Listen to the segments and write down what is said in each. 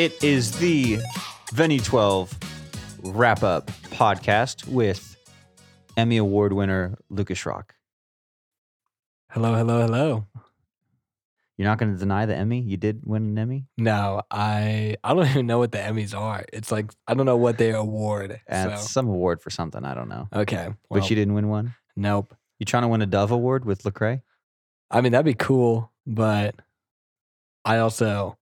It is the Venue 12 wrap up podcast with Emmy Award winner Lucas Rock. Hello, hello, hello. You're not going to deny the Emmy? You did win an Emmy? No, I I don't even know what the Emmys are. It's like I don't know what they award. Uh, That's so. some award for something. I don't know. Okay, well, but you didn't win one? Nope. You trying to win a Dove Award with Lecrae? I mean that'd be cool, but I also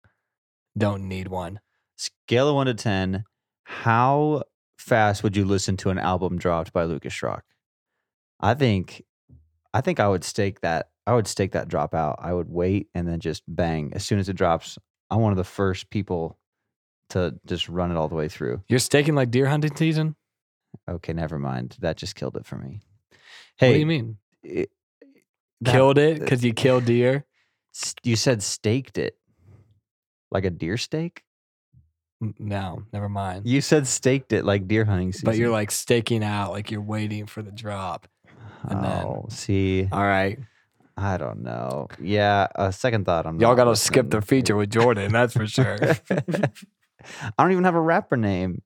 don't need one. Scale of one to ten, how fast would you listen to an album dropped by Lucas Rock? I think, I think I would stake that. I would stake that drop out. I would wait and then just bang as soon as it drops. I'm one of the first people to just run it all the way through. You're staking like deer hunting season. Okay, never mind. That just killed it for me. Hey, what do you mean? it- that- Killed it because you killed deer? you said staked it like a deer steak. N- No, never mind. You said staked it like deer hunting season. but you're like staking out, like you're waiting for the drop. and then- oh, see, All right, I don't know. Yeah, a second thought. I'm y'all gotta skip the feature with Jordan. That's for sure. I don't even have a rapper name.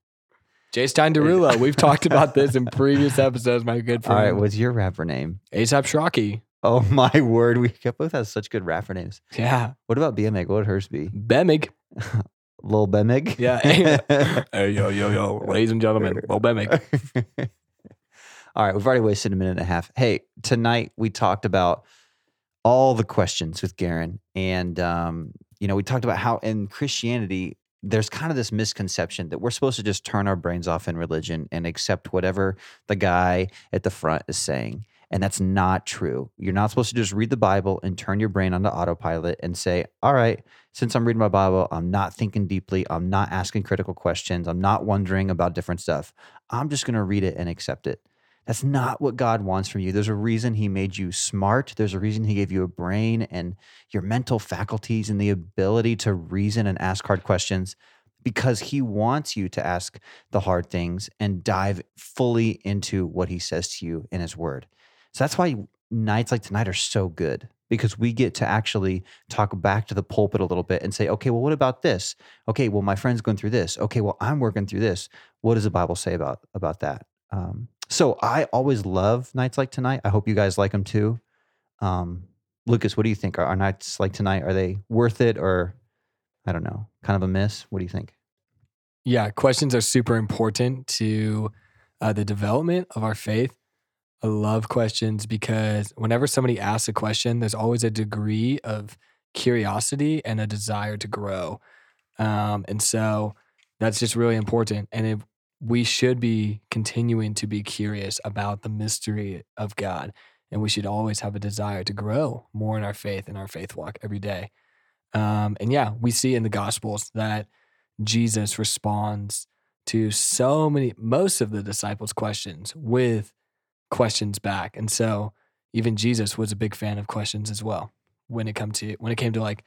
Jay Stein Derulo. We've talked about this in previous episodes. My good friend. All right, what's your rapper name? ASAP Shrocky. Oh my word, we both have such good rapper names. Yeah, What about BMX? What would hers be? Bemig. Lil Bemig? Yeah. Hey yo yo yo, ladies and gentlemen, Bo Bemig. All right, we've already wasted a minute and a half. Hey, tonight we talked about all the questions with Garen, and um, you know, we talked about how in Christianity there's kind of this misconception that we're supposed to just turn our brains off in religion and accept whatever the guy at the front is saying. And that's not true. You're not supposed to just read the Bible and turn your brain onto autopilot and say, all right, since I'm reading my Bible, I'm not thinking deeply. I'm not asking critical questions. I'm not wondering about different stuff. I'm just going to read it and accept it. That's not what God wants from you. There's a reason He made you smart. There's a reason He gave you a brain and your mental faculties and the ability to reason and ask hard questions because He wants you to ask the hard things and dive fully into what He says to you in His Word. So that's why nights like tonight are so good because we get to actually talk back to the pulpit a little bit and say, okay, well, what about this? Okay, well, my friend's going through this. Okay, well, I'm working through this. What does the Bible say about about that? Um, so I always love nights like tonight. I hope you guys like them too. Um, Lucas, what do you think? Are, are nights like tonight are they worth it or I don't know, kind of a miss? What do you think? Yeah, questions are super important to uh, the development of our faith. I love questions because whenever somebody asks a question, there's always a degree of curiosity and a desire to grow. Um, and so that's just really important. And if we should be continuing to be curious about the mystery of God, and we should always have a desire to grow more in our faith and our faith walk every day. Um, and yeah, we see in the Gospels that Jesus responds to so many, most of the disciples' questions with questions back. And so even Jesus was a big fan of questions as well when it come to when it came to like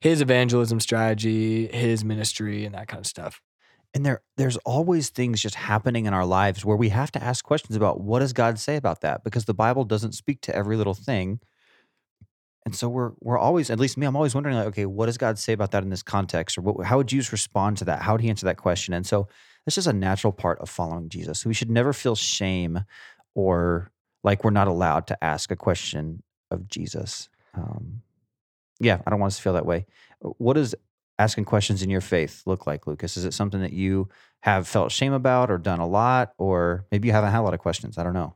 his evangelism strategy, his ministry, and that kind of stuff. And there there's always things just happening in our lives where we have to ask questions about what does God say about that? Because the Bible doesn't speak to every little thing. And so we're we're always, at least me, I'm always wondering like, okay, what does God say about that in this context? Or what, how would Jesus respond to that? How would he answer that question? And so it's just a natural part of following Jesus. So we should never feel shame or like we're not allowed to ask a question of Jesus. Um, yeah, I don't want us to feel that way. What does asking questions in your faith look like, Lucas? Is it something that you have felt shame about or done a lot, or maybe you haven't had a lot of questions? I don't know.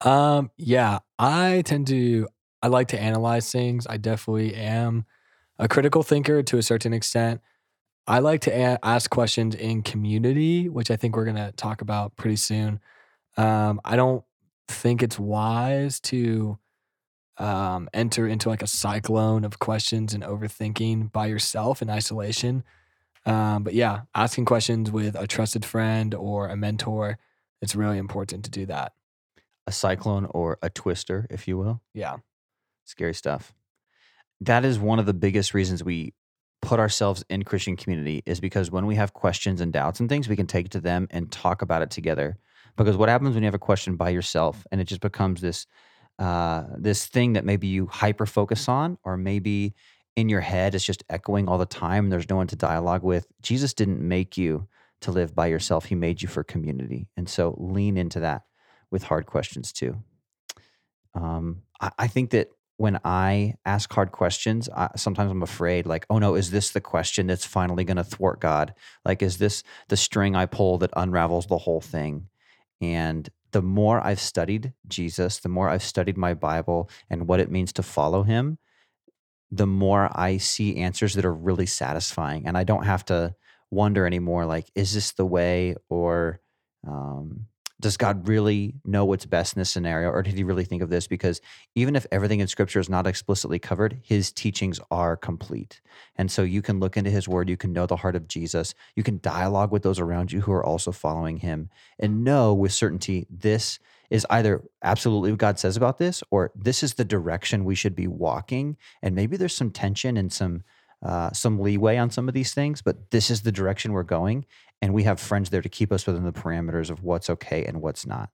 Um, yeah, I tend to I like to analyze things. I definitely am a critical thinker to a certain extent. I like to a- ask questions in community, which I think we're going to talk about pretty soon. Um, I don't think it's wise to um, enter into like a cyclone of questions and overthinking by yourself in isolation. Um, but yeah, asking questions with a trusted friend or a mentor, it's really important to do that. A cyclone or a twister, if you will. Yeah. Scary stuff. That is one of the biggest reasons we put ourselves in Christian community is because when we have questions and doubts and things, we can take it to them and talk about it together. Because what happens when you have a question by yourself and it just becomes this uh, this thing that maybe you hyper focus on, or maybe in your head it's just echoing all the time. And there's no one to dialogue with. Jesus didn't make you to live by yourself; He made you for community, and so lean into that with hard questions too. Um, I, I think that when I ask hard questions, I, sometimes I'm afraid, like, oh no, is this the question that's finally going to thwart God? Like, is this the string I pull that unravels the whole thing? And the more I've studied Jesus, the more I've studied my Bible and what it means to follow him, the more I see answers that are really satisfying. And I don't have to wonder anymore, like, is this the way? Or, um, does God really know what's best in this scenario, or did he really think of this? Because even if everything in scripture is not explicitly covered, his teachings are complete. And so you can look into his word, you can know the heart of Jesus, you can dialogue with those around you who are also following him, and know with certainty this is either absolutely what God says about this, or this is the direction we should be walking. And maybe there's some tension and some uh, some leeway on some of these things, but this is the direction we're going and we have friends there to keep us within the parameters of what's okay and what's not.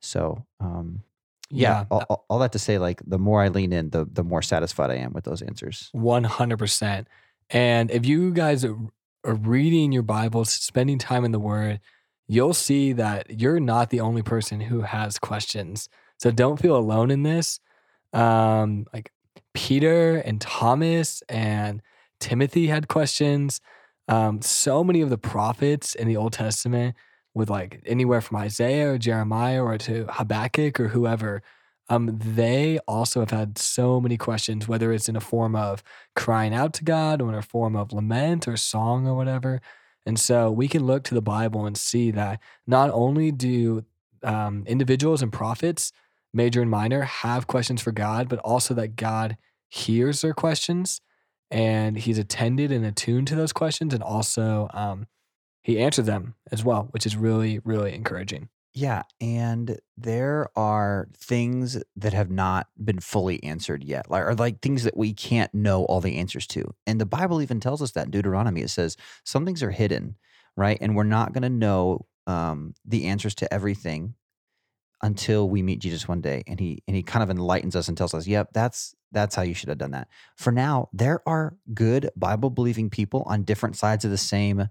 So, um, yeah, Yeah, all, all that to say, like the more I lean in, the the more satisfied I am with those answers. 100%. And if you guys are are reading your Bibles, spending time in the Word, you'll see that you're not the only person who has questions. So don't feel alone in this. Um, like Peter and Thomas and Timothy had questions. Um, so many of the prophets in the Old Testament, with like anywhere from Isaiah or Jeremiah or to Habakkuk or whoever, um, they also have had so many questions, whether it's in a form of crying out to God or in a form of lament or song or whatever. And so we can look to the Bible and see that not only do um, individuals and prophets, major and minor, have questions for God, but also that God hears their questions and he's attended and attuned to those questions and also um, he answered them as well, which is really, really encouraging. Yeah, and there are things that have not been fully answered yet, like or like things that we can't know all the answers to. And the Bible even tells us that in Deuteronomy. It says some things are hidden, right? And we're not going to know um, the answers to everything until we meet Jesus one day and he and he kind of enlightens us and tells us, "Yep, that's that's how you should have done that." For now, there are good Bible believing people on different sides of the same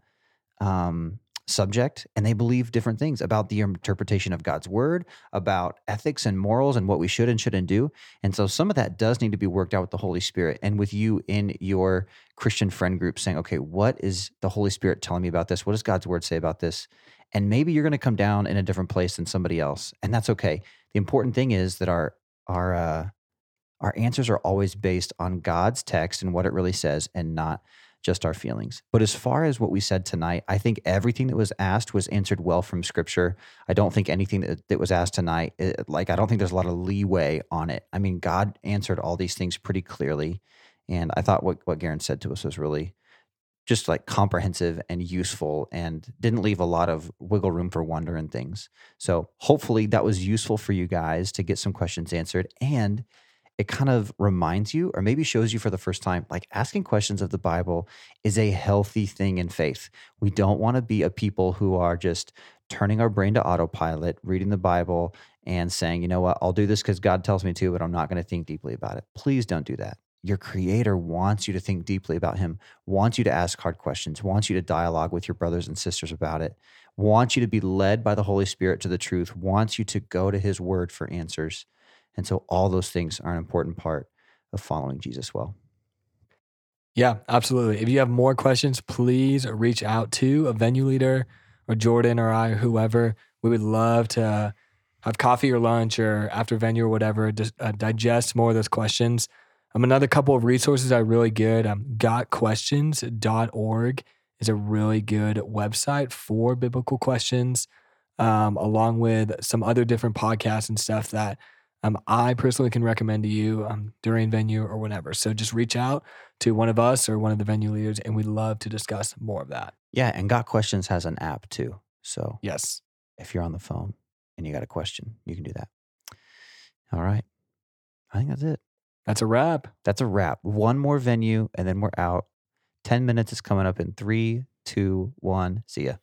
um, subject and they believe different things about the interpretation of God's word, about ethics and morals and what we should and shouldn't do. And so some of that does need to be worked out with the Holy Spirit and with you in your Christian friend group saying, okay, what is the Holy Spirit telling me about this? What does God's word say about this? And maybe you're going to come down in a different place than somebody else, and that's okay. The important thing is that our our uh, our answers are always based on God's text and what it really says, and not just our feelings. But as far as what we said tonight, I think everything that was asked was answered well from Scripture. I don't think anything that, that was asked tonight, it, like I don't think there's a lot of leeway on it. I mean, God answered all these things pretty clearly, and I thought what what Garen said to us was really just like comprehensive and useful and didn't leave a lot of wiggle room for wonder and things. So hopefully that was useful for you guys to get some questions answered and it kind of reminds you or maybe shows you for the first time like asking questions of the Bible is a healthy thing in faith. We don't want to be a people who are just turning our brain to autopilot, reading the Bible and saying, "You know what? I'll do this cuz God tells me to, but I'm not going to think deeply about it." Please don't do that your creator wants you to think deeply about him, wants you to ask hard questions, wants you to dialogue with your brothers and sisters about it, wants you to be led by the Holy Spirit to the truth, wants you to go to his word for answers. And so all those things are an important part of following Jesus well. Yeah, absolutely. If you have more questions, please reach out to a venue leader or Jordan or I or whoever. We would love to have coffee or lunch or after venue or whatever, just uh, digest more of those questions. Um, another couple of resources are really good. Um, gotquestions.org is a really good website for biblical questions, um, along with some other different podcasts and stuff that um, I personally can recommend to you um, during venue or whatever. So just reach out to one of us or one of the venue leaders, and we'd love to discuss more of that. Yeah, and Got Questions has an app too. So Yes. if you're on the phone and you got a question, you can do that. All right. I think that's it. That's a wrap. That's a wrap. One more venue and then we're out. 10 minutes is coming up in three, two, one. See ya.